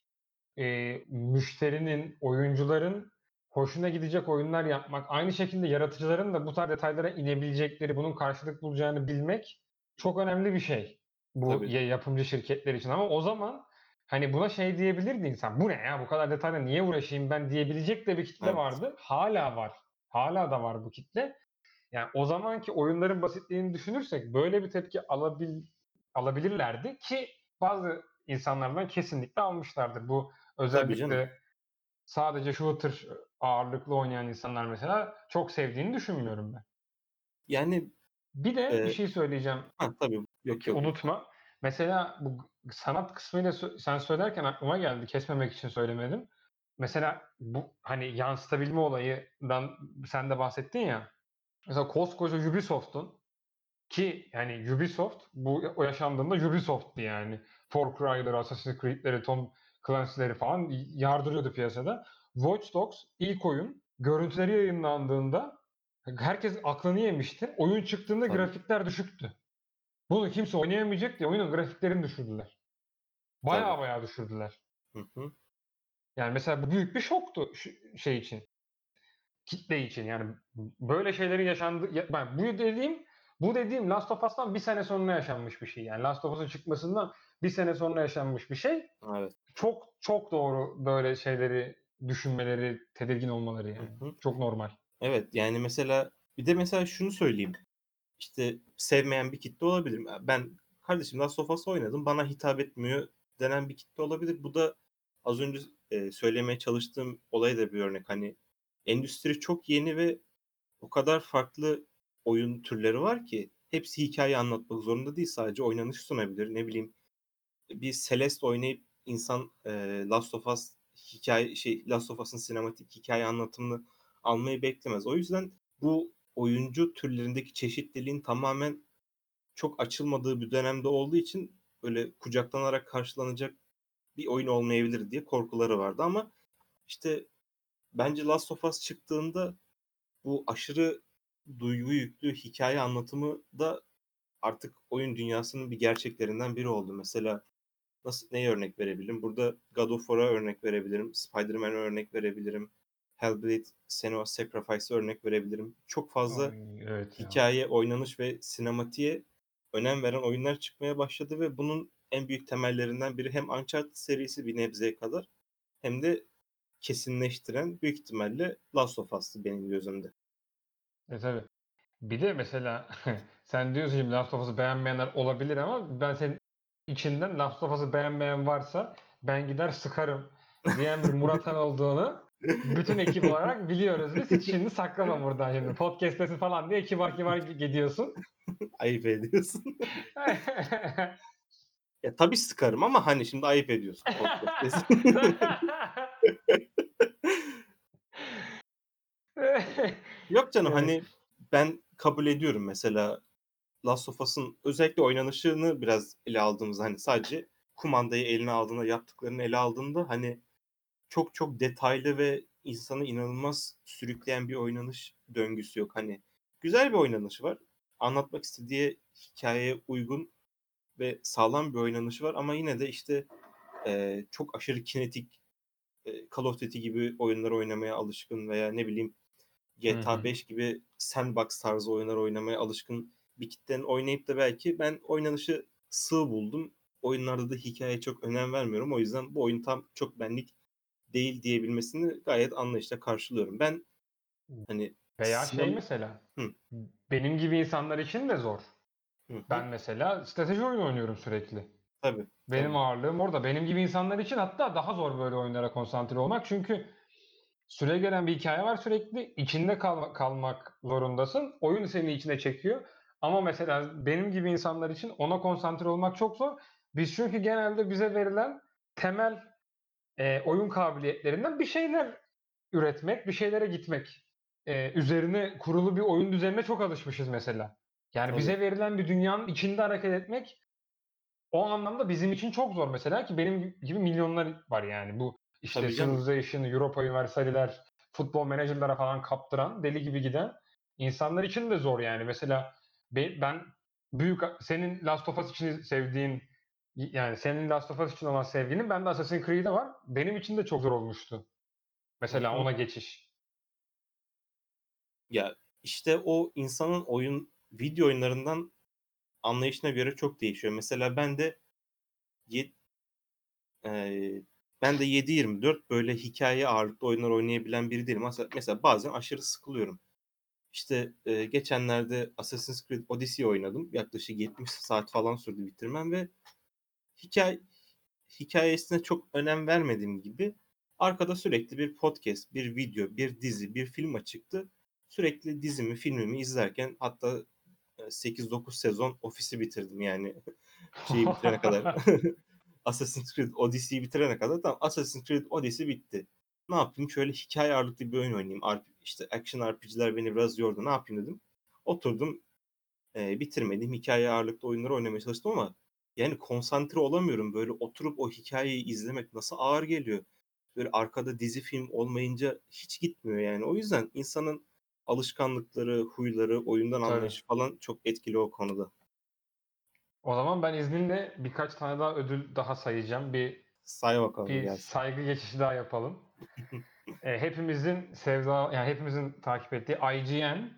e, müşterinin, oyuncuların hoşuna gidecek oyunlar yapmak, aynı şekilde yaratıcıların da bu tarz detaylara inebilecekleri, bunun karşılık bulacağını bilmek çok önemli bir şey. Bu Tabii. ya- yapımcı şirketler için ama o zaman hani buna şey diyebilirdi insan. Bu ne ya bu kadar detayla niye uğraşayım ben diyebilecek de bir kitle Evet. vardı. Hala var. Hala da var bu kitle. Yani o zamanki oyunların basitliğini düşünürsek böyle bir tepki alabil alabilirlerdi ki bazı insanlardan kesinlikle almışlardır. Bu özellikle sadece shooter ağırlıklı oynayan insanlar mesela çok sevdiğini düşünmüyorum ben. Yani Bir de bir Eee şey söyleyeceğim Ha, tabii. Yok yok. unutma. Mesela bu sanat kısmıyla sen söylerken aklıma geldi. Kesmemek için söylemedim. Mesela bu hani yansıtabilme olayından sen de bahsettin ya. Mesela koskoca Ubisoft'un ki yani Ubisoft bu o yaşandığında Ubisoft'tu yani. Far Cry'ları, Assassin's Creed'leri, Tom Clancy'leri falan yardırıyordu piyasada. Watch Dogs ilk oyun görüntüleri yayınlandığında herkes aklını yemişti. Oyun çıktığında Tabii. grafikler düşüktü. Bunu kimse oynayamayacak diye oyunun grafiklerini düşürdüler. Bayağı Tabii. bayağı düşürdüler. Hı hı. Yani mesela bu büyük bir şoktu şey için. Kitle için yani böyle şeylerin yaşandığı ya- ben bu dediğim bu dediğim Last of Us'tan bir sene sonra yaşanmış bir şey. Yani Last of Us'ın çıkmasından bir sene sonra yaşanmış bir şey. Evet. Çok çok doğru böyle şeyleri düşünmeleri, tedirgin olmaları Hı yani. hı. Çok normal. Evet, yani mesela bir de mesela şunu söyleyeyim. İşte sevmeyen bir kitle olabilir. Ben kardeşim Last of Us oynadım. Bana hitap etmiyor denen bir kitle olabilir. Bu da az önce e, söylemeye çalıştığım olay da bir örnek. Hani endüstri çok yeni ve o kadar farklı oyun türleri var ki hepsi hikaye anlatmak zorunda değil. Sadece oynanış sunabilir. Ne bileyim bir Celeste oynayıp insan e, Last of Us hikaye şey Last of Us'ın sinematik hikaye anlatımını almayı beklemez. O yüzden bu oyuncu türlerindeki çeşitliliğin tamamen çok açılmadığı bir dönemde olduğu için böyle kucaklanarak karşılanacak bir oyun olmayabilir diye korkuları vardı ama işte bence Last of Us çıktığında bu aşırı duygu yüklü hikaye anlatımı da artık oyun dünyasının bir gerçeklerinden biri oldu. Mesela nasıl neye örnek verebilirim? Burada God of War'a örnek verebilirim. Spider-Man'e örnek verebilirim. Hellblade Senua's Sacrifice'a örnek verebilirim. Çok fazla Ay, evet ya. hikaye, oynanış ve sinematiğe önem veren oyunlar çıkmaya başladı ve bunun en büyük temellerinden biri hem Uncharted serisi bir nebzeye kadar hem de kesinleştiren büyük ihtimalle Last of Us'tı benim gözümde. E tabii. Bir de mesela sen diyorsun şimdi Last of Us'ı beğenmeyenler olabilir ama ben senin içinden Last of Us'ı beğenmeyen varsa ben gider sıkarım diyen bir Murat Han olduğunu bütün ekip olarak biliyoruz biz. Hiç şimdi saklama buradan şimdi. Podcast'tesin falan diye kibar kibar gidiyorsun. Ayıp ediyorsun. Ya tabii sıkarım ama hani şimdi ayıp ediyorsun. Yok canım Evet. hani ben kabul ediyorum mesela Last of Us'ın özellikle oynanışını biraz ele aldığımızda hani sadece kumandayı eline aldığında yaptıklarını ele aldığında hani çok çok detaylı ve insanı inanılmaz sürükleyen bir oynanış döngüsü yok. Hani güzel bir oynanışı var. Anlatmak istediği hikayeye uygun ve sağlam bir oynanışı var ama yine de işte e, çok aşırı kinetik e, Call of Duty gibi oyunlar oynamaya alışkın veya ne bileyim GTA Hı hı. 5 gibi sandbox tarzı oyunlar oynamaya alışkın bir kitlenin oynayıp da belki ben oynanışı sığ buldum. Oyunlarda da hikayeye çok önem vermiyorum. O yüzden bu oyun tam çok benlik değil diyebilmesini gayet anlayışla karşılıyorum. Ben hani Veya şey sinema- mesela Hı. benim gibi insanlar için de zor. Hı, Ben mesela strateji oyunu oynuyorum sürekli. tabii. Benim tabii. ağırlığım orada. Benim gibi insanlar için hatta daha zor böyle oyunlara konsantre olmak. Çünkü süre gelen bir hikaye var sürekli. içinde kal- kalmak zorundasın. Oyun seni içine çekiyor. Ama mesela benim gibi insanlar için ona konsantre olmak çok zor. Biz çünkü genelde bize verilen temel e, oyun kabiliyetlerinden bir şeyler üretmek, bir şeylere gitmek e, üzerine kurulu bir oyun düzenine çok alışmışız mesela. Yani Tabii. bize verilen bir dünyanın içinde hareket etmek o anlamda bizim için çok zor mesela ki benim gibi milyonlar var yani bu işte. Civilization, Europa Universal'ler, futbol menajerlere falan kaptıran, deli gibi giden insanlar için de zor yani. Mesela be- ben büyük senin Last of Us için sevdiğin yani senin Last of Us için olan sevginin bende Assassin's Creed'e var. Benim için de çok zor olmuştu. Mesela ona geçiş. Ya işte o insanın oyun video oyunlarından anlayışına göre çok değişiyor. Mesela ben de ye- eee, ben de 7-24 böyle hikaye ağırlıklı oyunlar oynayabilen biri değilim. Mesela, mesela bazen aşırı sıkılıyorum. İşte eee, geçenlerde Assassin's Creed Odyssey oynadım. Yaklaşık 70 saat falan sürdü bitirmem ve hikaye hikayesine çok önem vermediğim gibi arkada sürekli bir podcast, bir video, bir dizi, bir film açıktı. Sürekli dizimi, filmimi izlerken hatta e, 8-9 sezon ofisi bitirdim yani şeyi bitirene kadar. Assassin's Creed Odyssey'yi bitirene kadar tamam Assassin's Creed Odyssey bitti. Ne yapayım? Şöyle hikaye ağırlıklı bir oyun oynayayım. RP, işte action RPG'ler beni biraz yordu. Ne yapayım dedim. Oturdum e, bitirmedim. Hikaye ağırlıklı oyunları oynamaya çalıştım ama yani konsantre olamıyorum. Böyle oturup o hikayeyi izlemek nasıl ağır geliyor. Böyle arkada dizi film olmayınca hiç gitmiyor yani. O yüzden insanın alışkanlıkları, huyları, oyundan Tabii. anlayışı falan çok etkili o konuda. O zaman ben izninle birkaç tane daha ödül daha sayacağım. Bir Say bakalım bir gelsin. saygı geçişi daha yapalım. E, hepimizin sevda yani hepimizin takip ettiği IGN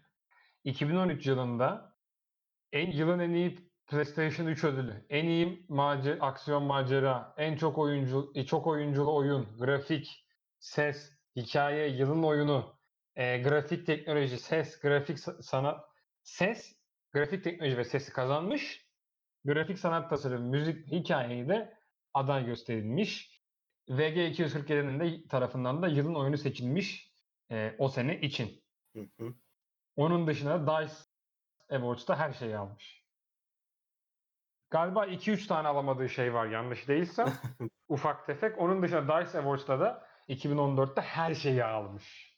2013 yılında en yılın en iyi PlayStation 3 ödülü, en iyi mace, aksiyon macera, en çok oyuncu e, çok oyunculu oyun, grafik, ses, hikaye, yılın oyunu, e, grafik teknoloji, ses, grafik sa- sanat, ses, grafik teknoloji ve sesi kazanmış. Grafik sanat tasarım, müzik, hikayeyi de aday gösterilmiş. VG 247'nin de tarafından da yılın oyunu seçilmiş e, o sene için. Hı hı. Onun dışında DICE Awards'ta her şeyi almış. Galiba 2-3 tane alamadığı şey var yanlış değilsem. ufak tefek. Onun dışında DICE Awards'ta da 2014'te her şeyi almış.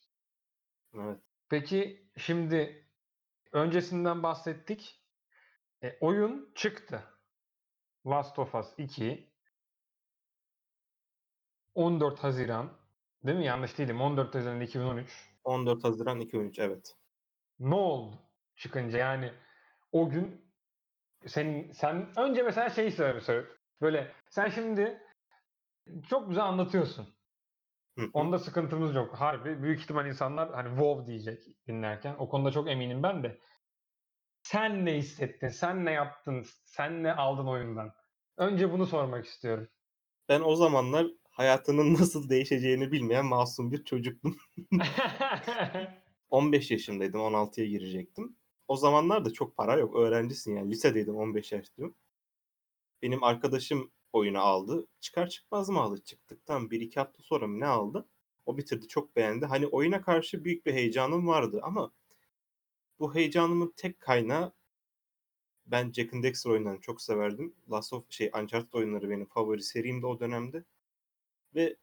Evet. Peki şimdi öncesinden bahsettik. E, oyun çıktı. Last of Us 2 14 Haziran değil mi? Yanlış değilim. 14 Haziran 2013. 14 Haziran 2013 evet. Ne oldu çıkınca? Yani o gün senin sen önce mesela şeyi söyle. Böyle sen şimdi çok güzel anlatıyorsun. Onda sıkıntımız yok. Harbi büyük ihtimal insanlar hani WoW diyecek dinlerken. O konuda çok eminim ben de. Sen ne hissettin? Sen ne yaptın? Sen ne aldın oyundan? Önce bunu sormak istiyorum. Ben o zamanlar hayatının nasıl değişeceğini bilmeyen masum bir çocuktum. 15 yaşındaydım, 16'ya girecektim. O zamanlar da çok para yok, öğrencisin yani. Lisedeydim, 15 yaşındayım. Benim arkadaşım oyunu aldı. Çıkar çıkmaz mı aldı? Çıktıktan 1-2 hafta sonra mı ne aldı? O bitirdi, çok beğendi. Hani oyuna karşı büyük bir heyecanım vardı ama bu heyecanımın tek kaynağı ben Jack and Dexter oyunlarını çok severdim. Last of şey Uncharted oyunları benim favori serimdi o dönemde. Ve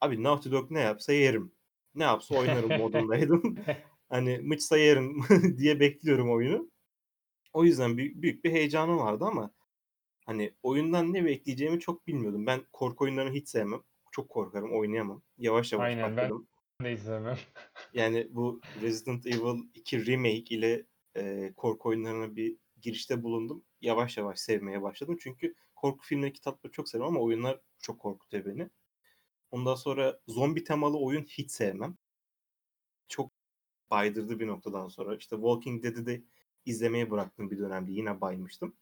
abi Naughty Dog ne yapsa yerim. Ne yapsa oynarım modundaydım. hani mıçsa yerim diye bekliyorum oyunu. O yüzden büyük, büyük bir heyecanım vardı ama hani oyundan ne bekleyeceğimi çok bilmiyordum. Ben korku oyunlarını hiç sevmem. Çok korkarım, oynayamam. Yavaş yavaş Aynen, ben- başladım. Ne izlemem. Yani bu Resident Evil 2 Remake ile e, korku oyunlarına bir girişte bulundum. Yavaş yavaş sevmeye başladım. Çünkü korku filmleri, kitapları çok severim ama oyunlar çok korkutuyor beni. Ondan sonra zombi temalı oyun hiç sevmem. Baydırdı bir noktadan sonra. İşte Walking Dead'i de izlemeye bıraktım bir dönemde. Yine baymıştım.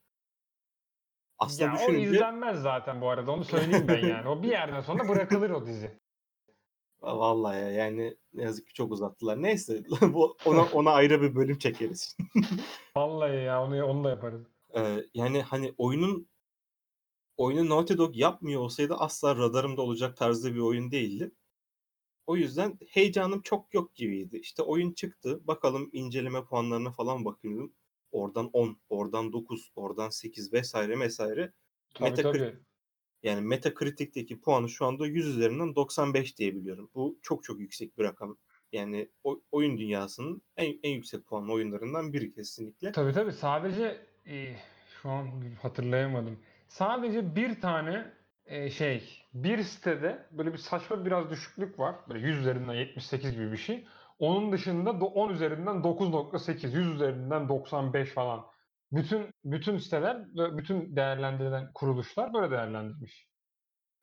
Aslında ya o düşününce izlenmez zaten bu arada onu söyleyeyim ben yani. O bir yerden sonra bırakılır o dizi. vallahi ya, yani ne yazık ki çok uzattılar. Neyse bu ona ona ayrı bir bölüm çekeriz. Vallahi ya onu, onu da yaparız. Ee, yani hani oyunun oyunu Naughty Dog yapmıyor olsaydı asla radarımda olacak tarzda bir oyun değildi. O yüzden heyecanım çok yok gibiydi. İşte oyun çıktı. Bakalım inceleme puanlarına falan bakıyordum. Oradan 10, oradan 9, oradan 8 vesaire vesaire. Tabii Metacritic- tabii. Yani Metacritic'teki puanı şu anda 100 üzerinden 95 diye biliyorum. Bu çok çok yüksek bir rakam. Yani o, oyun dünyasının en, en yüksek puanlı oyunlarından biri kesinlikle. Tabii tabii sadece e, şu an hatırlayamadım. Sadece bir tane e, şey bir sitede böyle bir saçma biraz düşüklük var. Böyle 100 üzerinden 78 gibi bir şey. Onun dışında do- 10 üzerinden 9.8, 100 üzerinden 95 falan. Bütün bütün siteler ve bütün değerlendirilen kuruluşlar böyle değerlendirmiş.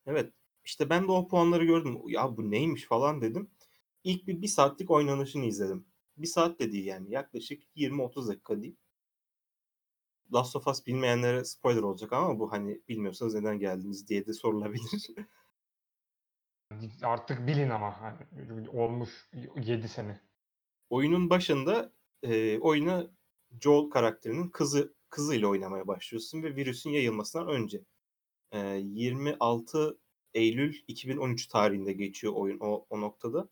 Evet. İşte ben de o puanları gördüm. Ya bu neymiş falan dedim. İlk bir, bir saatlik oynanışını izledim. Bir saat de değil yani. Yaklaşık 20-30 dakika değil. Last of Us bilmeyenlere spoiler olacak ama bu hani bilmiyorsanız neden geldiniz diye de sorulabilir. Artık bilin ama hani olmuş 7 sene. Oyunun başında e, oyunu Joel karakterinin kızı kızıyla oynamaya başlıyorsun ve virüsün yayılmasından önce. E, 26 Eylül 2013 tarihinde geçiyor oyun o, o noktada.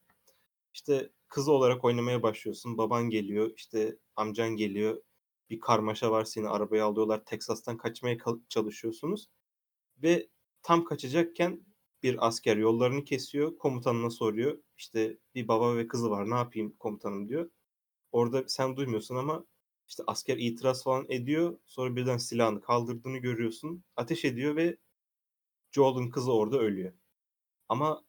İşte kızı olarak oynamaya başlıyorsun. Baban geliyor, işte amcan geliyor. Bir karmaşa var seni arabaya alıyorlar. Texas'tan kaçmaya çalışıyorsunuz. Ve tam kaçacakken bir asker yollarını kesiyor. Komutanına soruyor. İşte bir baba ve kızı var ne yapayım komutanım diyor. Orada sen duymuyorsun ama işte asker itiraz falan ediyor. Sonra birden silahını kaldırdığını görüyorsun. Ateş ediyor ve Joel'ın kızı orada ölüyor. Ama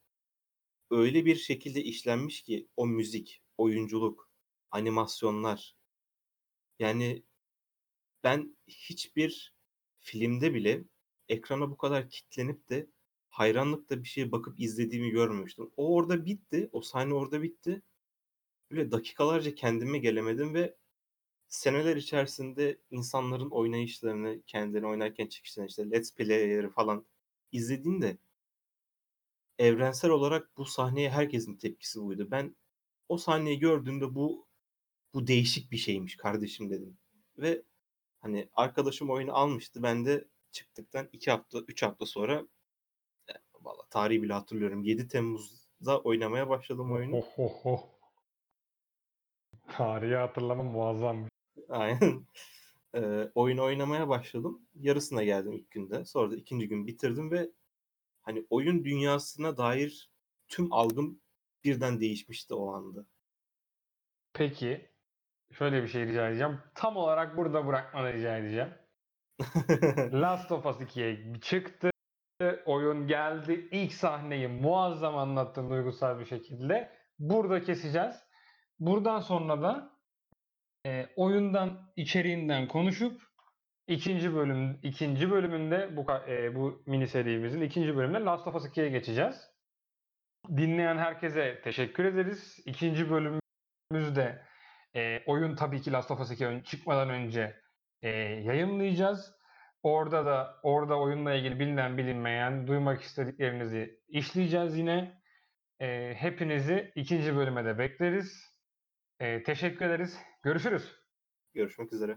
öyle bir şekilde işlenmiş ki o müzik, oyunculuk, animasyonlar. Yani ben hiçbir filmde bile ekrana bu kadar kitlenip de hayranlıkla bir şeye bakıp izlediğimi görmemiştim. O orada bitti. O sahne orada bitti. Böyle dakikalarca kendime gelemedim ve seneler içerisinde insanların oynayışlarını, kendilerini oynarken çıkışlarını işte Let's Play'leri falan izlediğimde evrensel olarak bu sahneye herkesin tepkisi buydu. Ben o sahneyi gördüğümde bu bu değişik bir şeymiş kardeşim dedim. Ve hani arkadaşım oyunu almıştı. Ben de çıktıktan 2 hafta 3 hafta sonra e, valla tarihi bile hatırlıyorum. 7 Temmuz'da oynamaya başladım oyunu. Oh oh oh. Tarihi hatırlamam muazzam. Aynen. Eee, oyunu oynamaya başladım. Yarısına geldim ilk günde. Sonra da ikinci gün bitirdim ve hani oyun dünyasına dair tüm algım birden değişmişti o anda. Peki şöyle bir şey rica edeceğim. Tam olarak burada bırakmanı rica edeceğim. Last of Us 2'ye çıktı. Oyun geldi. İlk sahneyi muazzam anlattın duygusal bir şekilde. Burada keseceğiz. Buradan sonra da e, oyundan içeriğinden konuşup ikinci bölüm ikinci bölümünde bu e, bu mini serimizin ikinci bölümünde Last of Us 2'ye geçeceğiz. Dinleyen herkese teşekkür ederiz. İkinci bölümümüzde e, oyun tabii ki Last of Us 2 ön- çıkmadan önce e, yayınlayacağız. Orada da orada oyunla ilgili bilinen bilinmeyen duymak istediklerinizi işleyeceğiz yine. E, hepinizi ikinci bölüme de bekleriz. E, teşekkür ederiz. Görüşürüz. Görüşmek üzere.